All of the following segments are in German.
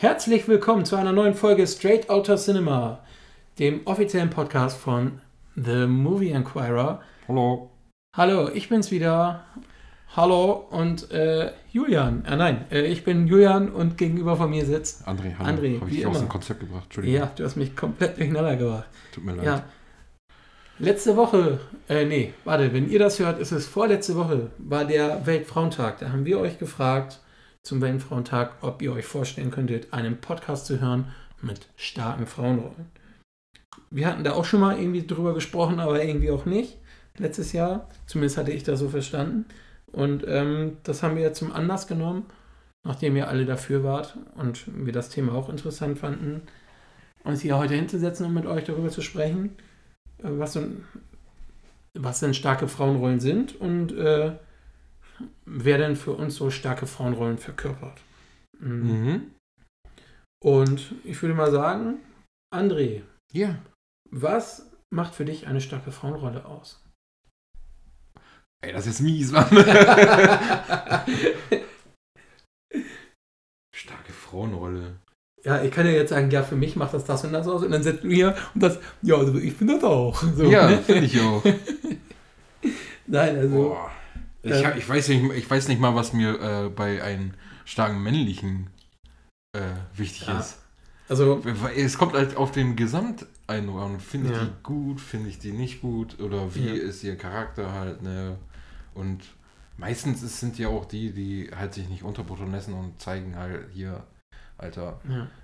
Herzlich willkommen zu einer neuen Folge Straight Outta Cinema, dem offiziellen Podcast von The Movie Enquirer. Hallo. Hallo, ich bin's wieder. Hallo und äh, Julian. Ah nein, äh, ich bin Julian und gegenüber von mir sitzt André, hallo. André, Habe wie ich dich aus dem Konzept gebracht? Entschuldigung. Ja, du hast mich komplett durcheinander gebracht. Tut mir leid. Ja. Letzte Woche, äh, nee, warte, wenn ihr das hört, ist es vorletzte Woche, war der Weltfrauentag. Da haben wir euch gefragt zum Weltfrauentag, ob ihr euch vorstellen könntet, einen Podcast zu hören mit starken Frauenrollen. Wir hatten da auch schon mal irgendwie drüber gesprochen, aber irgendwie auch nicht. Letztes Jahr, zumindest hatte ich das so verstanden. Und ähm, das haben wir jetzt zum Anlass genommen, nachdem ihr alle dafür wart und wir das Thema auch interessant fanden, uns hier heute hinzusetzen und mit euch darüber zu sprechen äh, was denn, was denn starke Frauenrollen sind und äh, wer denn für uns so starke Frauenrollen verkörpert. Mhm. Mhm. Und ich würde mal sagen, André, Ja. was macht für dich eine starke Frauenrolle aus? Ey, das ist mies, Mann. Starke Frauenrolle. ja, ich kann ja jetzt sagen, ja, für mich macht das das und das aus und dann setzt du hier und das, ja, also ich finde das auch. So, ja, ne? finde ich auch. Nein, also, Boah. Ich, Ähm. hab- ich, weiß nicht, ich weiß nicht mal, was mir äh, bei einem starken männlichen äh, wichtig Ja. ist. also, Es kommt halt auf den Gesamteindruck an. Finde ich Ja. die gut, finde ich die nicht gut? Oder wie Ja. ist ihr Charakter halt, ne? Und meistens ist, sind ja auch die, die halt sich nicht unterbuttern lassen und zeigen halt hier, Alter,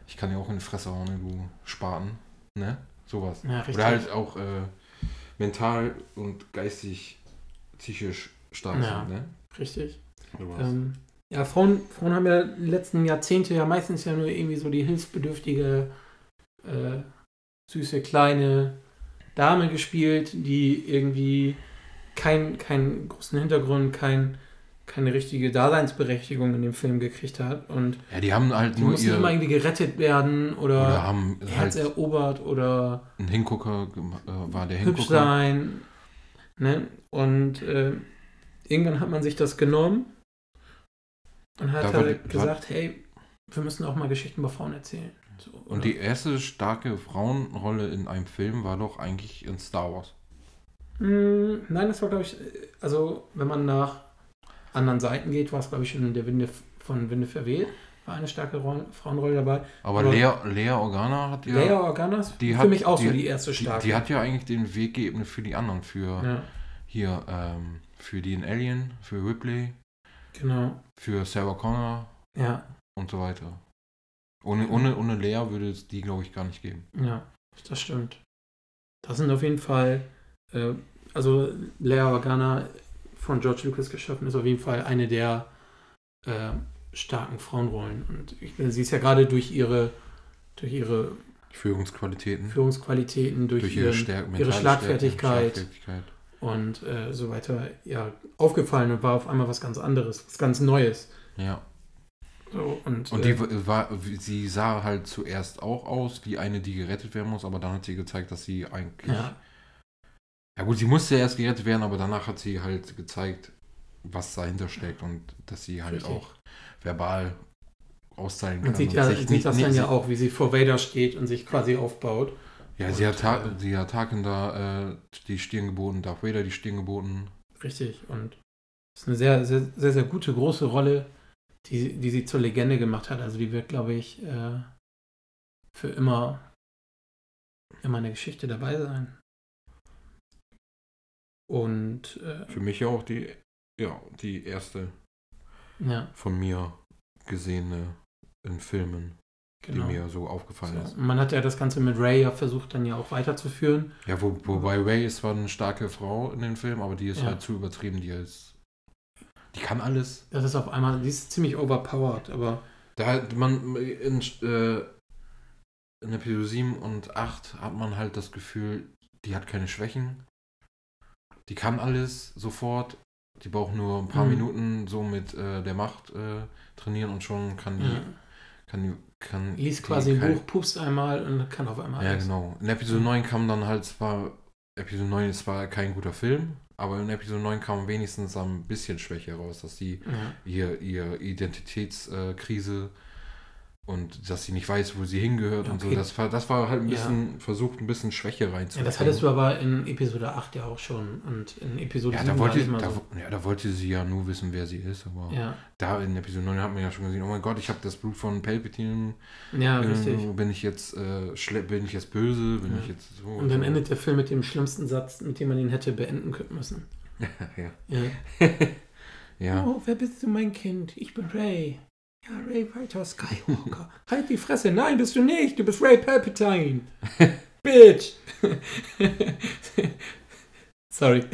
ich kann ja auch in die Fresse hauen, du Spaten, ne? Sowas. Oder halt auch äh, mental und geistig, psychisch stark Ja. sind, ne? richtig. Ähm, ja, Frauen, Frauen haben ja die letzten Jahrzehnte ja meistens ja nur irgendwie so die hilfsbedürftige, äh, süße, kleine Dame gespielt, die irgendwie kein, keinen großen Hintergrund, kein, keine richtige Daseinsberechtigung in dem Film gekriegt hat. Und ja, die haben halt die nur mussten ihr. immer irgendwie gerettet werden oder, Oder haben Herz halt erobert oder ein Hingucker, äh, war der hübsch Hingucker. sein. Ne? Und äh, irgendwann hat man sich das genommen und hat Da halt die- gesagt, hey, wir müssen auch mal Geschichten über Frauen erzählen. So? Und die erste starke Frauenrolle in einem Film war doch eigentlich in Star Wars. Mm, nein, das war, glaube ich, also wenn man nach anderen Seiten geht, war es, glaube ich, schon der Winde von Winde verweht. War eine starke Roll Frauenrolle dabei. Aber, Aber- Lea, Lea Organa hat ja. Leia Organas, die für hat- mich auch so die- die erste die, starke. die hat ja eigentlich den Weg geebnet für die anderen. Für ja, hier, ähm, für die in Alien, für Ripley, genau. für Sarah Connor Ja, und so weiter. Ohne, ohne, ohne Lea würde es die, glaube ich, gar nicht geben. Ja, das stimmt. Das sind auf jeden Fall, äh, also Leia Organa von George Lucas geschaffen ist auf jeden Fall eine der äh, starken Frauenrollen. Und ich, bin- sie ist ja gerade durch ihre, durch ihre Führungsqualitäten. Führungsqualitäten, durch, durch ihre, ihren, ihre Schlagfertigkeit. Schlagfertigkeit. Und äh, so weiter ja aufgefallen und war auf einmal was ganz anderes, was ganz Neues. Ja. So, und Und äh, die war, sie sah halt zuerst auch aus wie eine, die gerettet werden muss, aber dann hat sie gezeigt, dass sie eigentlich. ja, Ja gut, sie musste erst gerettet werden, aber danach hat sie halt gezeigt, was dahinter steckt und dass sie halt Richtig. auch verbal austeilen kann. man sieht, ja, sieht nicht- das nicht- dann ja auch, wie sie vor Vader steht und sich quasi aufbaut. Ja, sie Und, hat, Ta äh, sie hat Tarkin da äh, die Stirn geboten, Darth Vader die Stirn geboten. Richtig. Und das ist eine sehr, sehr, sehr, sehr gute, große Rolle, die, die sie zur Legende gemacht hat. Also die wird, glaube ich, äh, für immer, immer in der Geschichte dabei sein. Und äh, Für mich auch die, ja, die erste ja, von mir gesehene in Filmen, genau. die mir so aufgefallen So. ist. Man hat ja das Ganze mit Ray ja versucht, dann ja auch weiterzuführen. Ja, wo, wobei Ray ist zwar eine starke Frau in den Film, aber die ist Ja. halt zu übertrieben, die ist. Die kann alles. Das ist auf einmal, die ist ziemlich overpowered, aber Da hat man in, äh, in Episode 7 und 8 hat man halt das Gefühl, die hat keine Schwächen. Die kann alles sofort. Die braucht nur ein paar Mhm. Minuten so mit äh, der Macht äh, trainieren und schon kann die, ja, kann kann liest quasi ein Buch, pupst einmal und kann auf einmal Ja, alles. genau. In Episode Mhm. 9 kam dann halt zwar, Episode 9 ist zwar kein guter Film, aber in Episode 9 kam wenigstens ein bisschen Schwäche raus, dass sie Ja, ihr, ihr Identitätskrise und dass sie nicht weiß, wo sie hingehört und so. Okay. Das war, das war halt ein Ja. bisschen versucht, ein bisschen Schwäche Ja, reinzubringen. das hattest du aber in Episode 8 ja auch schon. Und in Episode ja, 7 da wollte, da, so. ja, da wollte sie ja nur wissen, wer sie ist, aber Ja, da in Episode 9 hat man ja schon gesehen, oh mein Gott, ich habe das Blut von Palpatine, ja, äh, richtig. bin ich jetzt äh, bin ich jetzt böse, bin Ja. ich jetzt so. Und dann so. endet der Film mit dem schlimmsten Satz, mit dem man ihn hätte beenden können müssen. ja. Ja. ja. Oh, wer bist du, mein Kind? Ich bin Ray. Ja, Ray weiter Skywalker. halt die Fresse. Nein, bist du nicht. Du bist Ray Palpatine. Bitch. Sorry.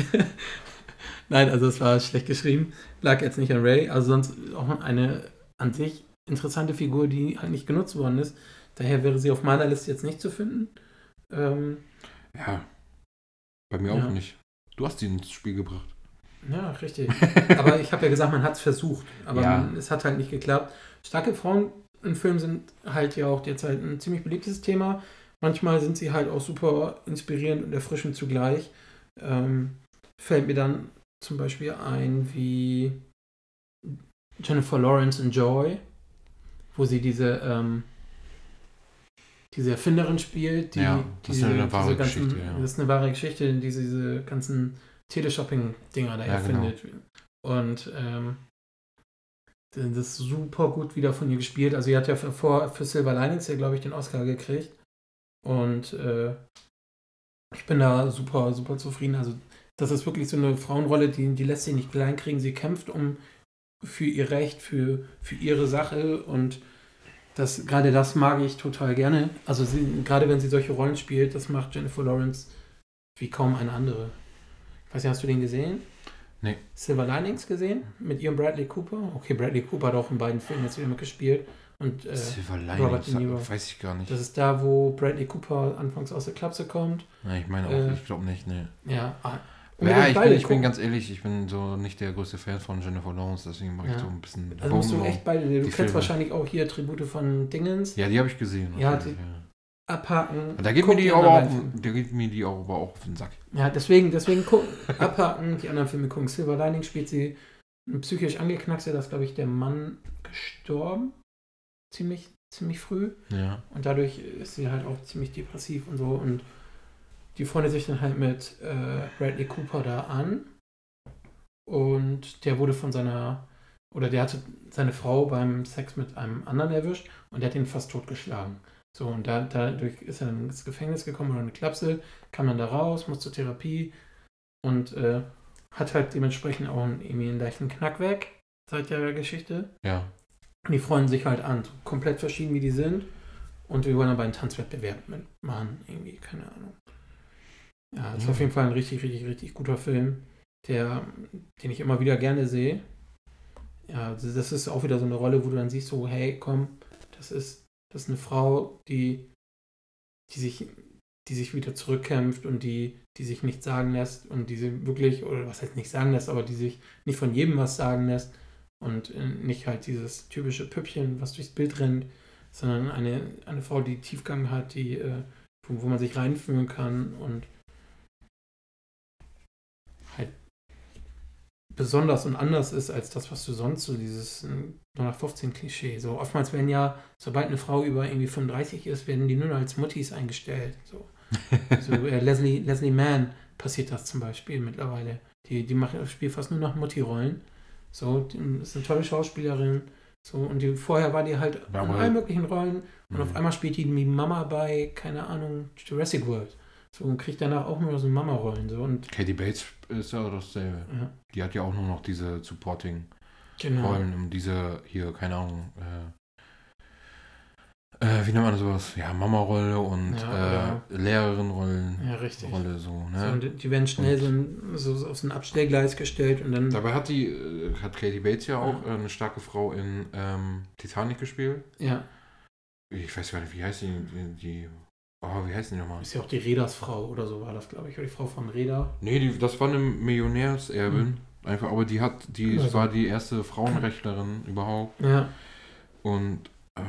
Nein, also es war schlecht geschrieben. Lag jetzt nicht an Ray. Also sonst auch eine an sich interessante Figur, die halt nicht genutzt worden ist. Daher wäre sie auf meiner Liste jetzt nicht zu finden. Ähm, ja. Bei mir Ja. auch nicht. Du hast sie ins Spiel gebracht. Ja, richtig. Aber ich habe ja gesagt, man hat es versucht. Aber Ja. man, es hat halt nicht geklappt. Starke Frauen in Filmen sind halt ja auch derzeit ein ziemlich beliebtes Thema. Manchmal sind sie halt auch super inspirierend und erfrischend zugleich. Ähm, fällt mir dann zum Beispiel ein wie Jennifer Lawrence in Joy, wo sie diese, ähm, diese Erfinderin spielt, die Ja, das ist diese, eine wahre diese ganzen, Geschichte, ja. Das ist eine wahre Geschichte, die diese ganzen Teleshopping-Dinger da Ja, genau. erfindet. Und ähm, das ist super gut wieder von ihr gespielt. Also, sie hat ja für, vor, für Silver Linings ja, glaube ich, den Oscar gekriegt. Und äh, ich bin da super, super zufrieden. Also, das ist wirklich so eine Frauenrolle, die, die lässt sie nicht klein kriegen. Sie kämpft um für ihr Recht, für, für ihre Sache und das, gerade das mag ich total gerne. Also sie, gerade wenn sie solche Rollen spielt, das macht Jennifer Lawrence wie kaum eine andere. Weiß nicht, hast du den gesehen? Nee. Silver Linings gesehen? Mit ihrem Bradley Cooper? Okay, Bradley Cooper hat auch in beiden Filmen jetzt wieder mitgespielt. Und äh, Silver Robert Linings, De Niro. weiß ich gar nicht. das ist da, wo Bradley Cooper anfangs aus der Klapse kommt. Nein, ich meine auch, äh, ich glaube nicht, ne. Ja, ah, Ja, ich, bin, ich bin ganz ehrlich, ich bin so nicht der größte Fan von Jennifer Lawrence, deswegen mache ich Ja. so ein bisschen Also musst du echt beide. Du die kennst Filme. wahrscheinlich auch hier Tribute von Dingens. Ja, die habe ich gesehen. Ja, natürlich, Abhaken. Da geht, mir die aber auch, da geht mir die aber auch auf den Sack. Ja, deswegen, deswegen gucken, abhaken, die anderen Filme gucken. Silver Lining spielt sie psychisch angeknackst, da ist, glaube ich, der Mann gestorben. Ziemlich, ziemlich früh. Ja. Und dadurch ist sie halt auch ziemlich depressiv und so. Und die freundet sich dann halt mit äh, Bradley Cooper da an. Und der wurde von seiner, oder der hatte seine Frau beim Sex mit einem anderen erwischt und der hat ihn fast totgeschlagen. So, und da, dadurch ist er dann ins Gefängnis gekommen oder eine Klapse, kam dann da raus, muss zur Therapie und äh, hat halt dementsprechend auch einen, irgendwie einen leichten Knack weg seit der Geschichte. Ja. Und die freuen sich halt an, so komplett verschieden wie die sind. Und wir wollen aber einen Tanzwettbewerb mitmachen, irgendwie, keine Ahnung. Ja, ist Ja. auf jeden Fall ein richtig, richtig, richtig guter Film, der, den ich immer wieder gerne sehe. Ja, das ist auch wieder so eine Rolle, wo du dann siehst, so, hey, komm, das ist, das ist eine Frau, die, die sich, die sich wieder zurückkämpft und die, die sich nichts sagen lässt und die sie wirklich, oder was heißt nicht sagen lässt, aber die sich nicht von jedem was sagen lässt und äh, nicht halt dieses typische Püppchen, was durchs Bild rennt, sondern eine, eine Frau, die Tiefgang hat, die, äh, wo, wo man sich reinfühlen kann und halt besonders und anders ist als das, was du sonst so dieses 0815 Klischee. So oftmals werden ja, sobald eine Frau über irgendwie 35 ist, werden die nur noch als Muttis eingestellt. So, so äh, Leslie, Leslie Mann passiert das zum Beispiel mittlerweile. Die, die macht, spielt fast nur noch Mutti-Rollen. So, die ist eine tolle Schauspielerin. So, und die, vorher war die halt Ja, in allen möglichen Rollen. Und Mhm. auf einmal spielt die wie Mama bei, keine Ahnung, Jurassic World. So, und kriegt danach auch nur so Mama-Rollen. So, und Katie Bates ist ja dasselbe. ja, Die hat ja auch nur noch diese Supporting-Rollen genau. und diese hier, keine Ahnung, äh, äh, wie nennt man sowas? Ja, Mama-Rolle und Ja, äh, ja. Lehrerin-Rollen. Ja, richtig. Rolle so, So, ne? und die- werden schnell so, ein, so, so auf so ein Abstellgleis gestellt und dann. Dabei hat die, äh, hat Katie Bates ja auch äh, eine starke Frau in ähm, Titanic gespielt. Ja, Ich weiß gar nicht, wie heißt die? Die, die oh, wie heißt die nochmal? ist ja auch die Reedersfrau oder so war das, glaube ich. Oder die Frau von Reda. Nee, die, das war eine Millionärserbin. Einfach, aber die hat, die Also. war die erste Frauenrechtlerin überhaupt. Ja, Und äh,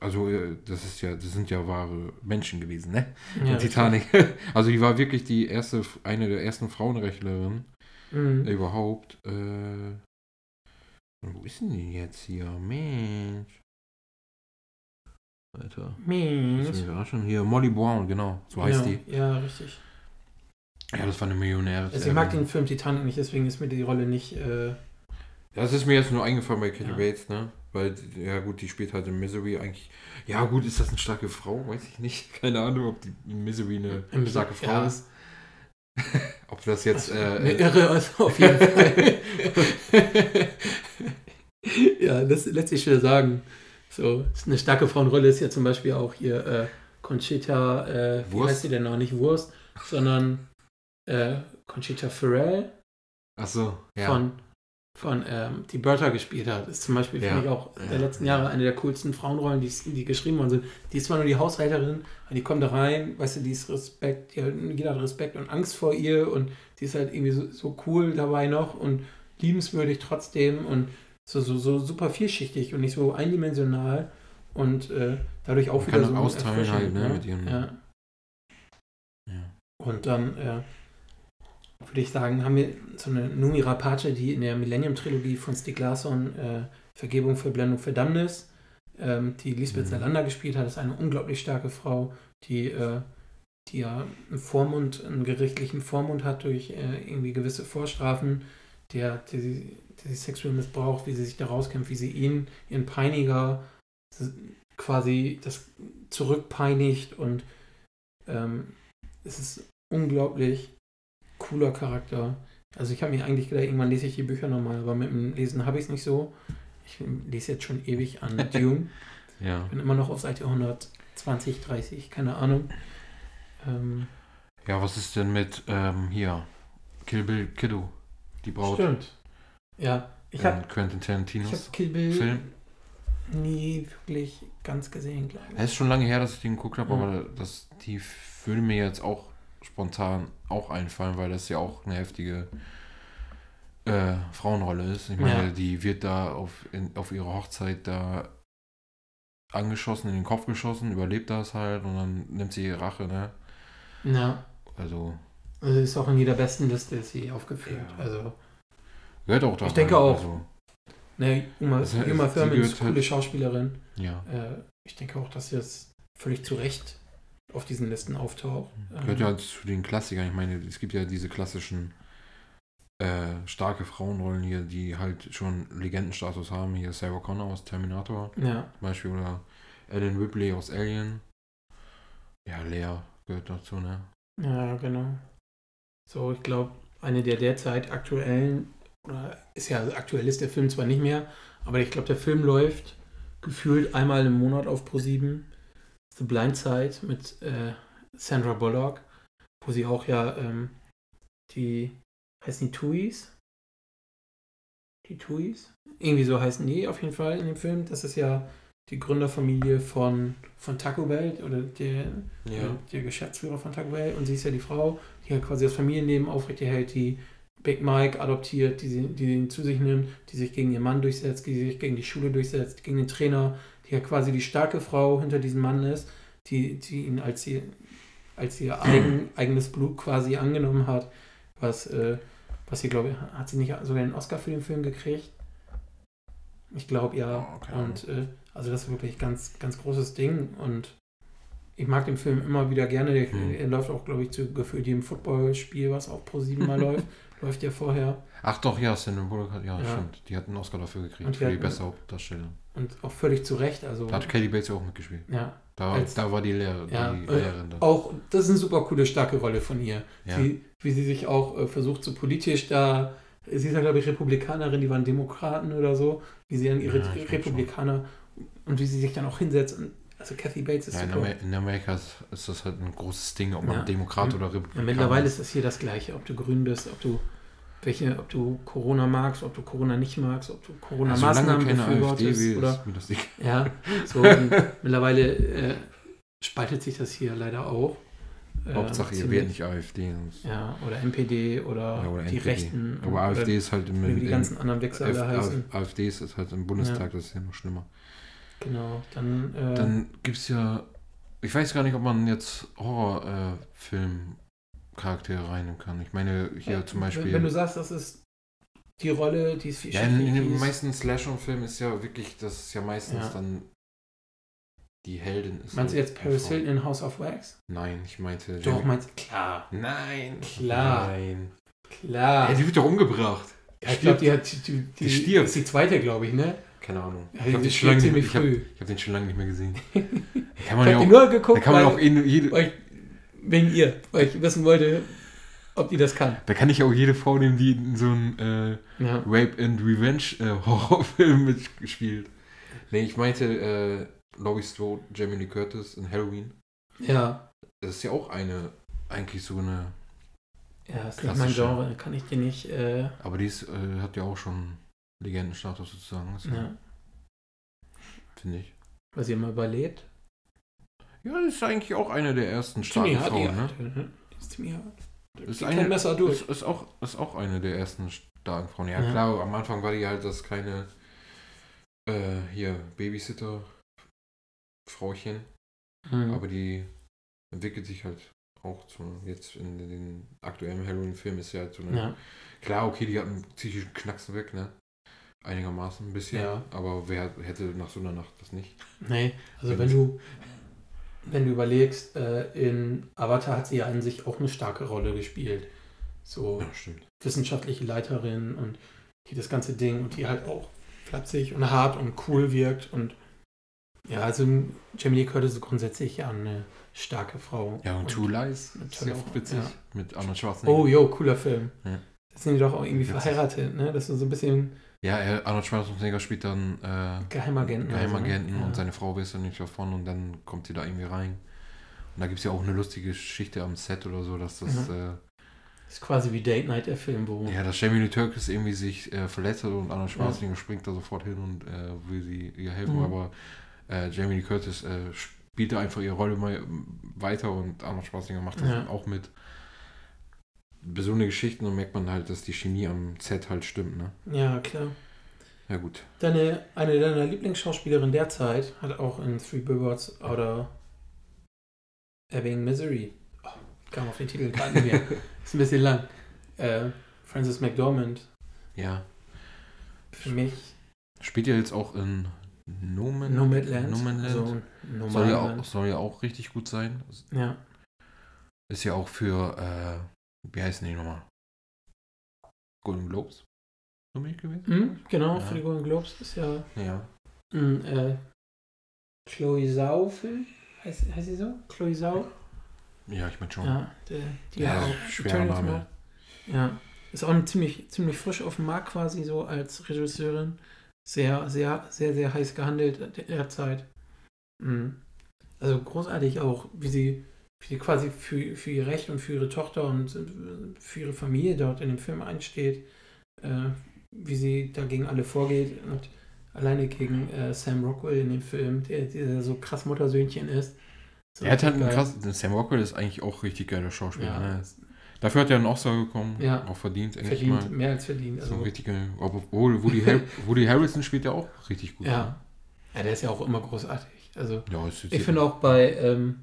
also äh, das ist ja, das sind ja wahre Menschen gewesen, ne? ja. Titanic. Also die war wirklich die erste, eine der ersten Frauenrechtlerinnen Mhm. überhaupt. Äh, wo ist denn die jetzt hier? Mensch. Alter. Mensch. Das ist überraschend. Hier, Molly Brown, genau. So heißt ja, die. Ja, richtig. Ja, das war eine Millionärin. Also ich mag den Film Titanic nicht, deswegen ist mir die Rolle nicht. Äh, Ja, das ist mir jetzt nur eingefallen bei Katie Ja. Bates, ne? Weil, ja gut, die spielt halt in Misery eigentlich. Ja gut, ist das eine starke Frau? Weiß ich nicht. Keine Ahnung, ob die Misery eine Im starke Frau ja. ist. ob das jetzt. eine Äh, Irre ist auf jeden Fall. ja, das lässt sich schwer sagen. So, eine starke Frauenrolle ist ja zum Beispiel auch hier äh, Conchita, äh, wie Wurst? heißt sie denn noch? Nicht Wurst, sondern äh, Conchita Farrell Achso, ja. von, von ähm, die Bertha gespielt hat. Ist zum Beispiel, Ja. finde ich, auch Ja. der letzten Jahre eine der coolsten Frauenrollen, die, die geschrieben worden sind. Die ist zwar nur die Haushälterin, aber die kommt da rein, weißt du, die ist Respekt, die hat, jeder hat Respekt und Angst vor ihr und die ist halt irgendwie so, so cool dabei noch und liebenswürdig trotzdem und so, so, so super vielschichtig und nicht so eindimensional und äh, dadurch auch Man wieder kann so austeilen halt, ne, mit ihren- ja. ja. Und dann äh, würde ich sagen, haben wir so eine Numi Rapace, die in der Millennium-Trilogie von Stieg Larsson äh, Vergebung, Verblendung, Verdammnis, ähm, die Lisbeth Mhm. Salander gespielt hat, ist eine unglaublich starke Frau, die, äh, die ja einen Vormund, einen gerichtlichen Vormund hat durch äh, irgendwie gewisse Vorstrafen, der, der, sie, der sie sexuell missbraucht, wie sie sich da rauskämpft, wie sie ihn, ihren Peiniger, quasi das zurückpeinigt und ähm, es ist unglaublich cooler Charakter. Also ich habe mir eigentlich gedacht, irgendwann lese ich die Bücher nochmal, aber mit dem Lesen habe ich es nicht so. Ich lese jetzt schon ewig an Dune. Ja. Bin immer noch auf Seite 120, 30, keine Ahnung. Ähm, Ja, was ist denn mit ähm, hier? Kill Bill Kiddo. Die Braut. stimmt. Ja, ich habe Quentin ich Tarantinos hab Kill Bill Film. nie wirklich ganz gesehen, glaube ich. Es ist schon lange her, dass ich den geguckt habe, Mhm. aber das, die würde mir jetzt auch spontan auch einfallen, weil das ja auch eine heftige äh, Frauenrolle ist. Ich meine, Ja. die wird da auf, in, auf ihre Hochzeit da angeschossen, in den Kopf geschossen, überlebt das halt und dann nimmt sie ihre Rache, ne? Ja, Also also ist auch in jeder besten Liste ist sie aufgeführt. Ja. Also, gehört auch da. Ich denke auch. Also, ne, Uma, Das heißt, Uma Thurman ist eine coole halt- Schauspielerin. ja. Äh, ich denke auch, dass sie jetzt völlig zu Recht auf diesen Listen auftaucht. Gehört ja zu den Klassikern. Ich meine, es gibt ja diese klassischen äh, starke Frauenrollen hier, die halt schon Legendenstatus haben. Hier Sarah Connor aus Terminator ja, zum Beispiel oder Ellen Ripley aus Alien. Ja, Lea gehört dazu, ne? ja, genau. So, ich glaube, eine der derzeit aktuellen, oder ist ja aktuell ist der Film zwar nicht mehr, aber ich glaube, der Film läuft gefühlt einmal im Monat auf Pro7. The Blind Side mit äh, Sandra Bullock, wo sie auch ja ähm, die, heißen die Tuis? Die Tuis? Irgendwie so heißen die auf jeden Fall in dem Film. Das ist ja die Gründerfamilie von, von Taco Bell oder der, Ja. der Geschäftsführer von Taco Bell und sie ist ja die Frau, die halt quasi das Familienleben aufrechterhält, die Big Mike adoptiert, die, sie, die ihn zu sich nimmt, die sich gegen ihren Mann durchsetzt, die sich gegen die Schule durchsetzt, gegen den Trainer, ja quasi die starke Frau hinter diesem Mann ist, die, die ihn als, ihr, als ihr eigen, eigenes Blut quasi angenommen hat, was, äh, was sie, glaube ich, hat sie nicht sogar einen Oscar für den Film gekriegt? Ich glaube ja. Oh, keine Ahnung. und äh, also das ist wirklich ganz, ganz großes Ding und ich mag den Film immer wieder gerne. Der, Hm. Er läuft auch, glaube ich, zu gefühlt jedem Footballspiel, was auch pro sieben mal läuft. Läuft ja vorher. Ach doch, ja, Sandra Bullock hat, ja, Ja. stimmt. Die hat einen Oscar dafür gekriegt, Und für die beste Hauptdarstellerin. Und auch völlig zu Recht. Also, Da hat Katie Bates ja auch mitgespielt. ja, Da, Als- da war die, Lehr ja, die Lehrerin dann. auch, das ist eine super coole, starke Rolle von ihr. Ja. Sie, wie sie sich auch äh, versucht, so politisch da, sie ist ja, glaube ich, Republikanerin, die waren Demokraten oder so, wie sie dann ihre Ja, Republikaner und wie sie sich dann auch hinsetzt. Und, also Kathy Bates ist Ja, in. Amer in Amerika ist, ist das halt ein großes Ding, ob man Ja. Demokrat Ja. oder Ja, Republikaner mittlerweile ist das hier das Gleiche, ob du grün bist, ob du welche, ob du Corona magst, ob du Corona nicht magst, ob du ja, Corona-Maßnahmen AfD befürwortest oder ist ja, so mittlerweile äh, spaltet sich das hier leider auch. Äh, Hauptsache, ihr wählt nicht AfD. Ja, oder NPD oder, Ja, oder die NPD. Rechten. Aber AfD ist halt im, die ganzen anderen Wechsel heißen. AfD ist ist halt im Bundestag, das ist ja noch schlimmer. Genau, dann, äh, Dann gibt es ja, ich weiß gar nicht, ob man jetzt Horrorfilm-Charaktere reinnehmen kann. Ich meine, hier ja, zum wenn- Beispiel. Wenn du sagst, das ist die Rolle, die ist ja, in, in den ist- meisten Slasher-Filmen ist ja wirklich, das ist ja meistens Ja. dann die Heldin ist. Meinst du jetzt Paris. Hilton in House of Wax? Nein, ich meinte. Doch, Jamie- meinst Klar, Nein. Klar. Nein. klar. Ja, die wird doch umgebracht. Ja, ich glaube, die hat die, die, Die stirbt. ist die zweite, glaube ich, ne? Keine Ahnung. Ja, ich habe den, schon lange- ich hab, ich hab den schon lange nicht mehr gesehen. Da kann Ich man ja habe auch, die nur geguckt, da kann man weil, auch in jede, weil ich, wegen ihr, weil ich wissen wollte, ob die das kann. da kann ich auch jede Frau nehmen, die in so einem äh, Ja. Rape and Revenge äh, Horrorfilm mitgespielt. Nee, ich meinte äh, Laurie Strode, Jamie Lee Curtis in Halloween. Ja. Das ist ja auch eine, eigentlich so eine, Ja, ist nicht mein. Genre, kann ich dir nicht. Äh, aber die ist, äh, hat ja auch schon Legendenstatus sozusagen, das, ja. finde ich. Was ihr mal überlebt. Ja, das ist eigentlich auch eine der ersten starken die Frauen, ne? Alte, ne? Ist ziemlich hart. Das ist eine- kein Messer durch. Ist, ist, auch, ist auch eine der ersten starken Frauen. Ja, Ja. klar, am Anfang war die halt das kleine äh, hier Babysitter Frauchen, Mhm. aber die entwickelt sich halt auch zu jetzt in den aktuellen Halloween-Film ist ja halt so eine. ja. Klar, okay, die hat einen psychischen Knacksen weg, ne? Einigermaßen ein bisschen. Ja. Aber wer hätte nach so einer Nacht das nicht? Nee, also Wenn wenn du, wenn du überlegst, äh, in Avatar hat sie ja an sich auch eine starke Rolle gespielt. So Ja, wissenschaftliche Leiterin und die das ganze Ding und die halt auch flapsig und hart und cool wirkt und ja, also Jamie Lee Curtis ist grundsätzlich ja eine starke Frau. Ja, und, Two Lies ist tolle auch Frau, witzig. ja. Mit Arnold Schwarzenegger. Oh, jo, cooler Film. Ja. Sind die doch auch irgendwie Witzig. verheiratet, ne? Das ist so ein bisschen Ja, er, Arnold Schwarzenegger spielt dann äh, Geheimagenten. oder so, ne? Geheimagenten Ja. und seine Frau weiß dann nicht davon und dann kommt sie da irgendwie rein. Und da gibt es ja auch eine lustige Geschichte am Set oder so, dass das, Das ist quasi wie Date Night, der Film, wo. äh, ja, dass Jamie Lee Curtis irgendwie sich äh, verletzt hat und Arnold Schwarzenegger springt da sofort hin und äh, will sie ihr helfen, Mhm. aber äh, Jamie Lee Curtis äh, spielt da einfach ihre Rolle mal weiter und Arnold Schwarzenegger macht das Ja. dann auch mit. Bei so eine Geschichten und merkt man halt, dass die Chemie am Set halt stimmt, ne? Ja, klar. Ja gut. Deine, eine deiner Lieblingsschauspielerinnen derzeit hat auch in Three Billboards oder Ebbing Misery. Oh, kam auf den Titel gerade nicht mehr. Ist ein bisschen lang. Äh, Frances McDormand. Ja. Für mich Spielt ja jetzt auch in Noman, Nomadland. Nomadland. Also, soll, ja auch, soll ja auch richtig gut sein. Ja. Ist ja auch für, äh, wie heißen die nochmal? Golden Globes nominiert gewesen? Hm, genau, Ja. für die Golden Globes ist ja Ja. ein äh, Chloe Zhao-Film. Heißt, heißt sie so? Chloe Zhao? Ja, ich meine schon. Ja, der, die Ja, schwerer Name. Ja, ist auch ziemlich, ziemlich frisch auf dem Markt quasi so als Regisseurin. Sehr, sehr, sehr, sehr heiß gehandelt derzeit. Mhm. Also großartig auch, wie sie, wie sie quasi für, für ihr Recht und für ihre Tochter und äh, für ihre Familie dort in dem Film einsteht. Äh, wie sie dagegen alle vorgeht und alleine gegen äh, Sam Rockwell in dem Film, der, der so krass Muttersöhnchen ist. So er hat halt einen krass, Sam Rockwell ist eigentlich auch richtig geiler Schauspieler. Ja, Ne? Dafür hat er einen Oscar bekommen, Ja. auch verdient, endlich verdient, mal. mehr als verdient. So Also, ein richtiger, obwohl Woody, Har Woody Harrelson spielt ja auch richtig gut. ne? ja. ja, der ist ja auch immer großartig. Also Ja, ich finde auch bei ähm,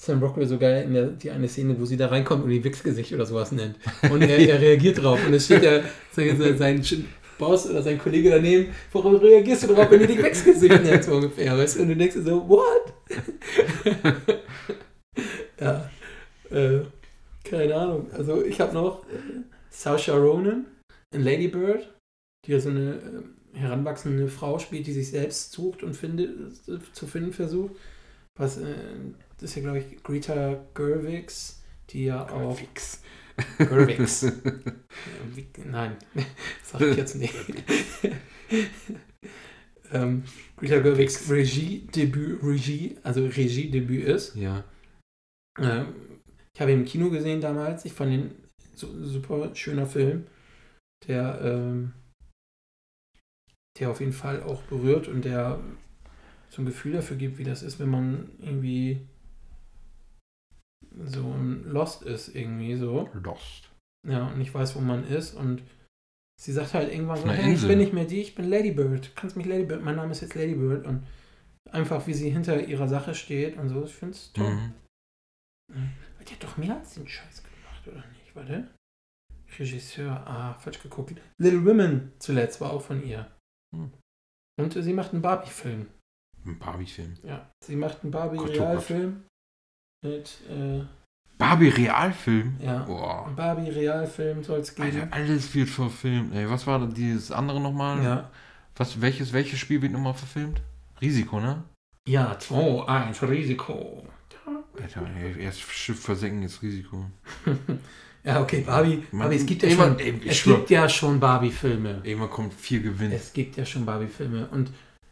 Sam Rockwell so geil in der, die eine Szene, wo sie da reinkommt und die Wichsgesicht oder sowas nennt. Und er, er reagiert drauf. Und es steht ja sein, Boss oder sein Kollege daneben, worauf reagierst du drauf, wenn du die Wichsgesicht nennst, so ungefähr. Weißt du? Und du denkst dir so, what? ja. Äh, keine Ahnung. Also ich habe noch äh, Saoirse Ronan in Lady Bird, die ja so eine äh, heranwachsende Frau spielt, die sich selbst sucht und findet, äh, zu finden versucht. Was, äh, das ist ja, glaube ich, Greta Gerwigs, die ja auch. Gerwigs. Wie- Nein, sag ich jetzt nicht. ähm, Greta Gerwigs Regiedebüt, Regie, also Regiedebüt ist. ja. Ähm, ich habe ihn im Kino gesehen damals. Ich fand ihn so, super schöner Film, der, ähm, der auf jeden Fall auch berührt und der so ein Gefühl dafür gibt, wie das ist, wenn man irgendwie so lost ist, irgendwie so. Lost. Ja, und nicht weiß, wo man ist. Und sie sagt halt irgendwann so, hey, ich bin nicht mehr die, ich bin Ladybird. Du kannst mich Ladybird, mein Name ist jetzt Ladybird. Und einfach, wie sie hinter ihrer Sache steht und so, ich finde es toll. Mhm. Die hat doch mehr als den Scheiß gemacht, oder nicht? Warte. Regisseur, ah, falsch geguckt. Little Women zuletzt war auch von ihr. Hm. Und sie macht einen Barbie-Film. Ein Barbie-Film. Ja. Sie macht einen. Barbie-Realfilm mit, äh, Barbie-Realfilm? ja, Boah. einen Barbie-Realfilm soll es geben. Alter, alles wird verfilmt. Ey, was war denn dieses andere nochmal? Ja. Was, welches, welches Spiel wird nochmal verfilmt? Risiko, ne? Ja, 2, 1, Risiko. Alter, ey, erst Schiff versenken, jetzt Risiko. Ja, okay, Barbie. Man- Barbie es gibt ja Irgendwann- schon, ey, es schwör. gibt ja schon Barbie-Filme. Irgendwann kommt viel Gewinn. Es gibt ja schon Barbie-Filme. Und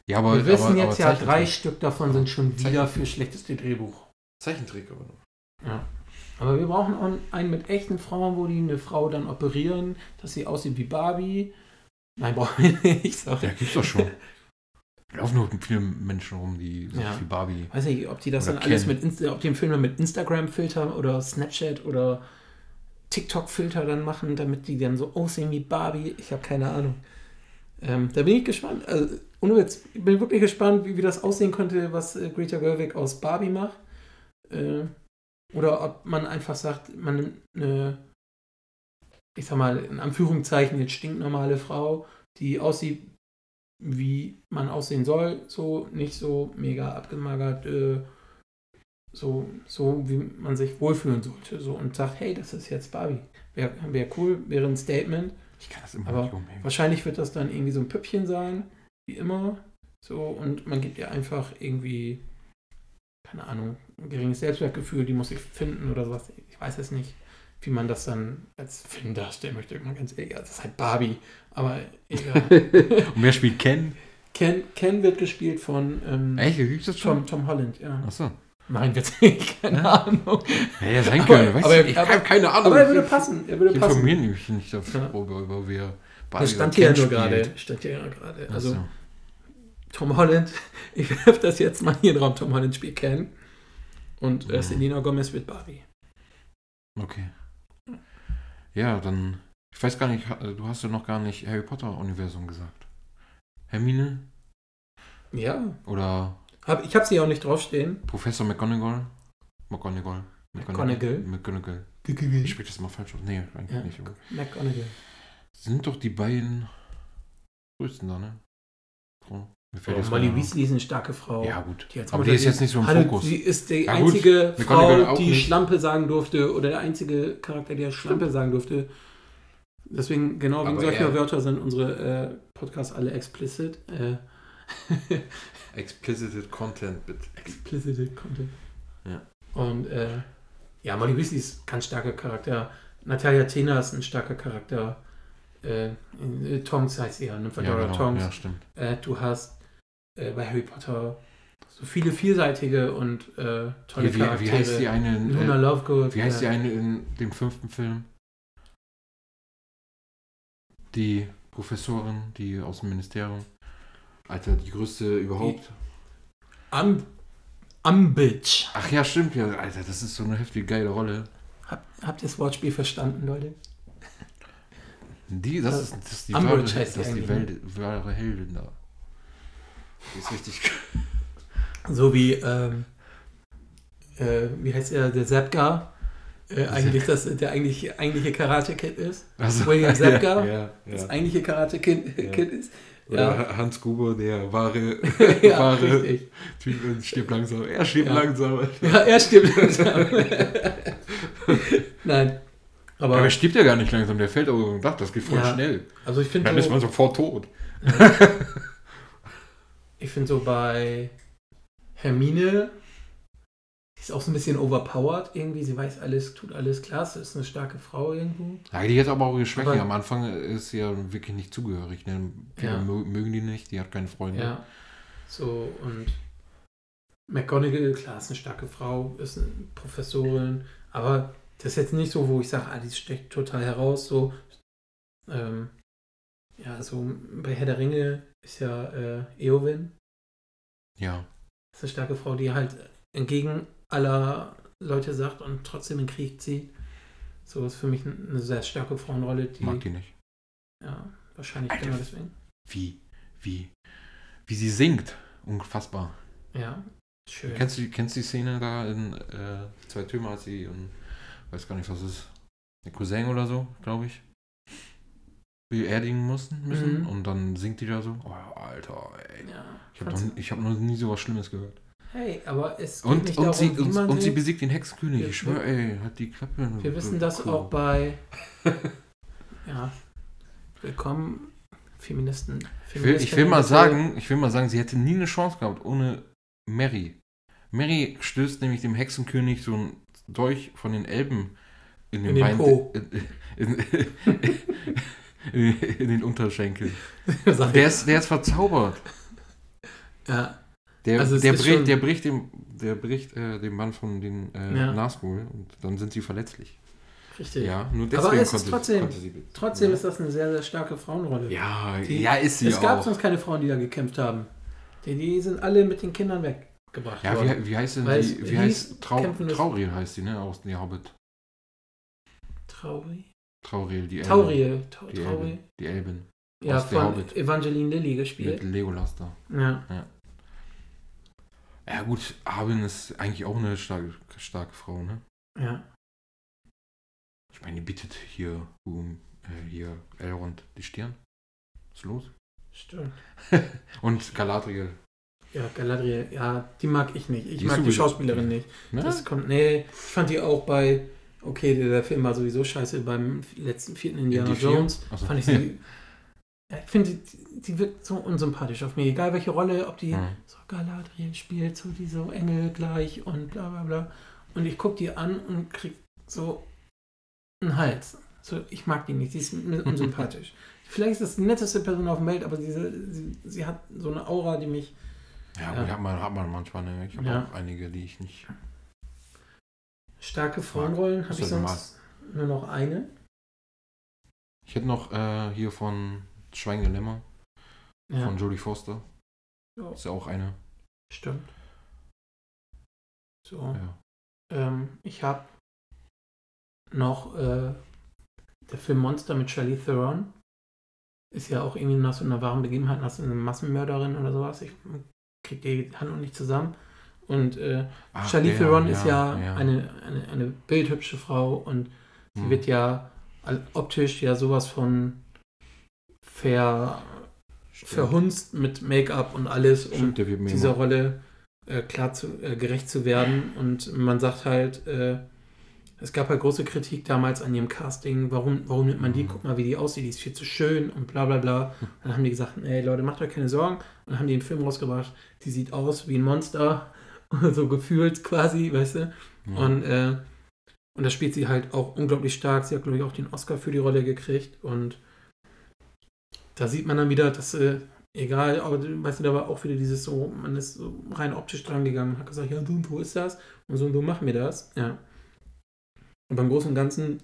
Ja, aber, wir wissen aber, jetzt aber ja, drei Stück davon sind schon wieder für schlechteste Drehbuch. Zeichentrick aber noch. Ja. Aber wir brauchen auch einen mit echten Frauen, wo die eine Frau dann operieren, dass sie aussieht wie Barbie. Nein, brauchen wir nicht. Sorry. Ja, gibt's doch schon. Laufen nur viele Menschen rum, die so Ja. wie Barbie. Weiß nicht, ob die das dann alles mit Insta, ob die den Film dann mit Instagram-Filter oder Snapchat oder TikTok-Filter dann machen, damit die dann so aussehen wie Barbie. Ich habe keine Ahnung. Ähm, da bin ich gespannt. Also, ohne Witz, ich bin wirklich gespannt, wie, wie das aussehen könnte, was äh, Greta Gerwig aus Barbie macht. Äh, oder ob man einfach sagt, man nimmt eine, ich sag mal, in Anführungszeichen, jetzt stinknormale Frau, die aussieht, wie man aussehen soll, so nicht so mega abgemagert, äh, so, so wie man sich wohlfühlen sollte. So und sagt, hey, das ist jetzt Barbie. Wäre wär cool, wäre ein Statement. Ich kann das immer Aber nicht umhängen. Wahrscheinlich wird das dann irgendwie so ein Püppchen sein, wie immer. So, und man gibt ihr einfach irgendwie, keine Ahnung, ein geringes Selbstwertgefühl, die muss ich finden oder sowas. Ich weiß es nicht, wie man das dann als Film darstellen möchte. Mal ganz ehrlich, das ist halt Barbie. Aber egal. Und wer spielt Ken? Ken, Ken wird gespielt von ähm, Echt? Gibt's das schon? Tom, Tom Holland, ja. Achso. Nein, wird's nicht, keine Ja. Ahnung. Ja, ja, sein Aber- können. Aber- ich habe keine Ahnung. Aber er würde passen, er würde Ich passen. informiere mich nicht dafür, Ja. wer Barbie Das stand hier ja nur gerade. Stand hier ja gerade. Also, Achso. Tom Holland, ich werfe das jetzt mal hier in den Raum. Tom Holland spielt Ken. Und äh. Selena Gomez wird Barbie. Okay. Ja, dann. Ich weiß gar nicht, du hast ja noch gar nicht Harry Potter-Universum gesagt. Hermine? Ja. Oder Hab, ich habe sie auch nicht draufstehen. Professor McGonagall? McGonagall. McGonagall. McGonagall. Ich spreche das mal falsch aus. Nee, eigentlich Ja. nicht. Aber McGonagall. sind doch die beiden größten da, ne? Oh, mir fällt Oh, Molly Weasley ist eine starke Frau. Ja, gut. Die Aber die ist jetzt nicht so im Hallo, Fokus. Sie ist die Ja, einzige McGonagall Frau, die nicht. Schlampe sagen durfte oder der einzige Charakter, der Schlampe sagen durfte. Deswegen, genau wegen Aber solcher er- Wörter sind unsere äh, Podcasts alle explicit. Äh, Explicit Content, bitte. explicit Content. Ja. Und äh, ja, Molly Weasley ist ein ganz starker Charakter. Natalia Tena ist ein starker Charakter. Äh, äh, Tonks heißt sie ja, ne? Ja, genau. Tonks. ja, stimmt. Äh, du hast äh, bei Harry Potter so viele vielseitige und äh, tolle Wie, wie, Charaktere. wie heißt die eine in, Luna äh, Lovegood. Wie heißt die äh, eine in dem fünften Film? Die Professorin, die aus dem Ministerium. Alter, die größte überhaupt. Am Umbridge. Ach ja, stimmt ja. Alter, das ist so eine heftige geile Rolle. Hab, habt ihr das Wortspiel verstanden, Leute? Die, das ist, das ist die, wahre, heißt die das ist die Welt, wahre Heldin da. Die ist richtig geil. So wie, ähm, äh, wie heißt er, der Zapka? Äh, eigentlich das, der eigentlich, eigentliche Karate-Kid ist. Also, William Zapka? Ja, ja, Das ja. eigentliche Karate-Kid ist. Oder Hans Gruber, der wahre, ja, wahre richtig. Typ, und stirbt langsam. Er stirbt Ja. langsam. Ja, er stimmt langsam. Nein. Aber Aber, er stirbt ja gar nicht langsam, der fällt auch über den Dach, das geht voll Ja. schnell. also ich finde Dann ist so, man sofort tot. ich finde so bei Hermine, ist auch so ein bisschen overpowered irgendwie. Sie weiß alles, tut alles klar. Sie ist eine starke Frau irgendwo. Ja, die hat aber auch ihre Schwächen. Aber- Am Anfang ist sie ja wirklich nicht zugehörig. Ne? Viele Ja. mö- mögen die nicht, die hat keine Freunde. Ja. So und McGonagall, klar, ist eine starke Frau, ist eine Professorin, aber das ist jetzt nicht so, wo ich sage, ah, die steckt total heraus. So, ähm, ja, so bei Herr der Ringe ist ja äh, Eowyn, Ja. ist eine starke Frau, die halt entgegen aller Leute sagt und trotzdem in den Krieg zieht. So ist für mich eine sehr starke Frauenrolle, die, mag die nicht. ja, wahrscheinlich Alter. genau deswegen. Wie, wie, wie sie singt. Unfassbar. Ja, schön. Kennst du, kennst du die Szene da in äh, Zwei Türme, als sie und weiß gar nicht, was es ist. Der Cousin oder so, glaube ich. beerdigen mussten, müssen. Mhm. Und dann singt die da so. Oh, Alter, ey. Ja, Ich habe fand's- noch, ich hab noch nie sowas Schlimmes gehört. Hey, aber es geht Und, nicht und, darum, sie, und, und sie besiegt den Hexenkönig. Wir- Ich schwöre, ey, hat die Klappe. Wir wissen das Cool. auch bei. ja. Willkommen, Feministen. Ich will, ich will mal sagen, ich will mal sagen, sie hätte nie eine Chance gehabt ohne Mary. Mary stößt nämlich dem Hexenkönig so ein Dolch von den Elben in den, In Bein- Po. In, in, in den Unterschenkel. Der ist, der ist verzaubert. Ja, Der, Also es der, bricht, der bricht dem, der bricht äh, dem Mann von den äh, Ja. Nazgul und dann sind sie verletzlich. richtig. Ja, nur Aber deswegen es ist trotzdem- konnte sie. Trotzdem ja. ist das eine sehr, sehr starke Frauenrolle. Ja, Die- ja, ist sie es gab auch. sonst keine Frauen, die da gekämpft haben. Die, die sind alle mit den Kindern weggebracht Ja, worden. wie, wie heißt denn Weil die? es Wie heißt Trau, Trauriel heißt die, ne? Aus der Hobbit. Trauri? Trauriel, die Elben. Tauriel. Ta- Die. Elben. Ja, von. Evangeline Lilly Mit gespielt. Legolas da. Ja. Ja gut, Arwen ist eigentlich auch eine starke, starke Frau, ne? ja. Ich meine, die bietet hier, um, äh, hier Elrond die Stirn. Was ist los? Stimmt. Und Galadriel. Ja, Galadriel, ja, die mag ich nicht. Ich Die mag die Schauspielerin nicht. Ne? Das kommt, nee, ich fand die auch bei, okay, der, der Film war sowieso scheiße, beim letzten vierten Indiana? Jones so. fand ich sie, ich finde, die, die wirkt so unsympathisch auf mich, egal welche Rolle, ob die Hm. so Galadriel spielt, so die so Engel gleich und bla bla bla. Und ich gucke die an und krieg so einen Hals. So, ich mag die nicht, die ist mir unsympathisch. Vielleicht ist das die netteste Person auf der Welt, aber diese, sie, sie hat so eine Aura, die mich Ja, Ja. gut, hat man, hat man manchmal, ne? Ich habe Ja. auch einige, die ich nicht. starke Frauenrollen habe ich ja sonst nur noch eine. Ich hätte noch äh, hier von Schweigende Lämmer, Ja, von Jodie Foster. Ja. Ist ja auch eine. stimmt. So, Ja. ähm, ich habe noch äh, der Film Monster mit Charlize Theron. Ist ja auch irgendwie nach so einer wahren Begebenheit, nach so einer Massenmörderin oder sowas. Ich krieg die Handlung nicht zusammen. Und äh, Ach, Charlize der, Theron ist ja, Eine, eine, eine bildhübsche Frau und sie Hm. wird ja optisch ja sowas von ver, Stimmt. verhunzt mit Make-up und alles, um Stimmt, dieser Rolle äh, klar zu, äh, gerecht zu werden. Und man sagt halt, äh, es gab halt große Kritik damals an ihrem Casting, warum, warum nimmt man die, Mhm. guck mal, wie die aussieht, die ist viel zu schön und bla bla bla. Dann haben die gesagt, ey Leute, macht euch keine Sorgen. Und dann haben die einen Film rausgebracht, die sieht aus wie ein Monster, so gefühlt quasi, weißt du. Ja. Und, äh, und da spielt sie halt auch unglaublich stark. Sie hat, glaube ich, auch den Oscar für die Rolle gekriegt. Und da sieht man dann wieder, dass, äh, egal, aber weißt du, da war auch wieder dieses so, man ist so rein optisch dran gegangen, hat gesagt, ja, so und so ist das. Und so und so machen wir das. Ja. Und beim Großen und Ganzen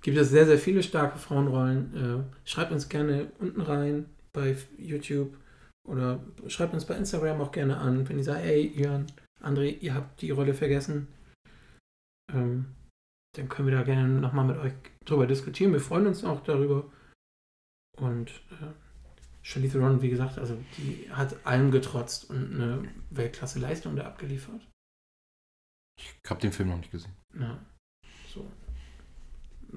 gibt es sehr, sehr viele starke Frauenrollen. Äh, schreibt uns gerne unten rein bei YouTube oder schreibt uns bei Instagram auch gerne an, wenn ihr sagt, ey, Jörn, André, ihr habt die Rolle vergessen. Ähm, dann können wir da gerne nochmal mit euch drüber diskutieren. Wir freuen uns auch darüber. Und äh, Charlize Theron, wie gesagt, also die hat allem getrotzt und eine Weltklasse-Leistung da abgeliefert. Ich habe den Film noch nicht gesehen. Ja, so.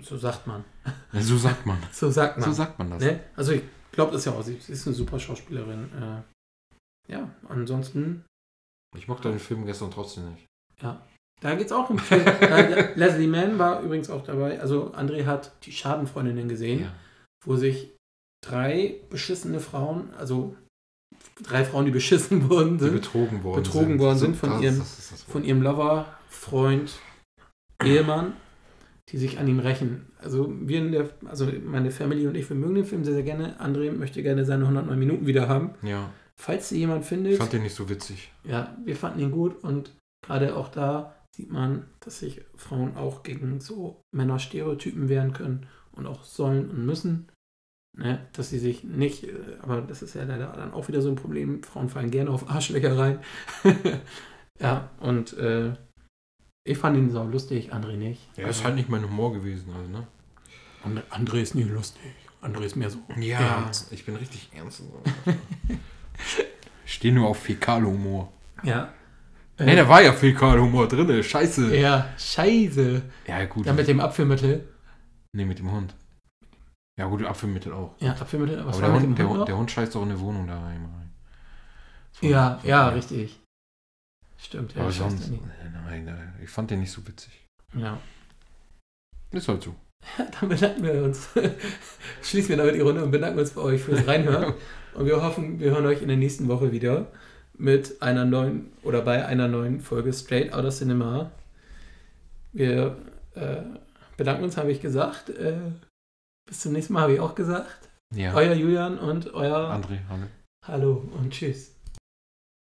So sagt man. Ja, so sagt man. So sagt man. So sagt man das. ne? Also ich glaube das ja auch. Sie ist eine super Schauspielerin. Äh, ja, ansonsten, Ich mochte den Film gestern trotzdem nicht. da geht es auch um viel. äh, Leslie Mann war übrigens auch dabei. Also André hat die Schadenfreundinnen gesehen. Ja. wo sich drei beschissene Frauen, also drei Frauen, die beschissen worden Die sind, betrogen worden betrogen sind. worden So sind von krass, ihrem- das das von ihrem Lover, Freund, Ehemann, die sich an ihm rächen. Also wir in der, also meine Family und ich, wir mögen den Film sehr, sehr gerne. André möchte gerne seine 109 Minuten wieder haben. Ja, Falls sie jemand ich findet, fand den nicht so witzig. ja, wir fanden ihn gut und gerade auch da sieht man, dass sich Frauen auch gegen so Männerstereotypen wehren können und auch sollen und müssen. Ne? Dass sie sich nicht, äh, aber das ist ja leider dann auch wieder so ein Problem. Frauen fallen gerne auf Arschlöcher rein. ja, und äh, ich fand ihn sau lustig, André nicht. Ja, ist halt nicht mein Humor gewesen, also, ne? And- André ist nie lustig. André ist mehr so. Ja, ernst. ich bin richtig ernst. stehe nur auf Fäkalhumor. Ja. Äh, Ne, da war ja Fäkalhumor drin, scheiße. ja, scheiße. Ja, gut. Ja, mit dem Apfelmittel. ne, mit dem Hund. Ja, gut, Apfelmittel auch. Ja, Apfelmittel. Was Aber der Hund, der, Hund der? Hund scheißt auch in eine Wohnung da rein. War- Ja, war ja, geil. richtig. Stimmt, ja. Aber sonst, nee. nein, nein, ich fand den nicht so witzig. Ja. Ist halt so. Dann bedanken wir uns. Schließen wir damit die Runde und bedanken uns bei euch fürs Reinhören. Und wir hoffen, wir hören euch in der nächsten Woche wieder mit einer neuen oder bei einer neuen Folge Straight Outta Cinema. Wir äh, bedanken uns, habe ich gesagt. Äh, bis zum nächsten Mal habe ich auch gesagt. Ja. Euer Julian und euer André, hallo. Hallo und tschüss.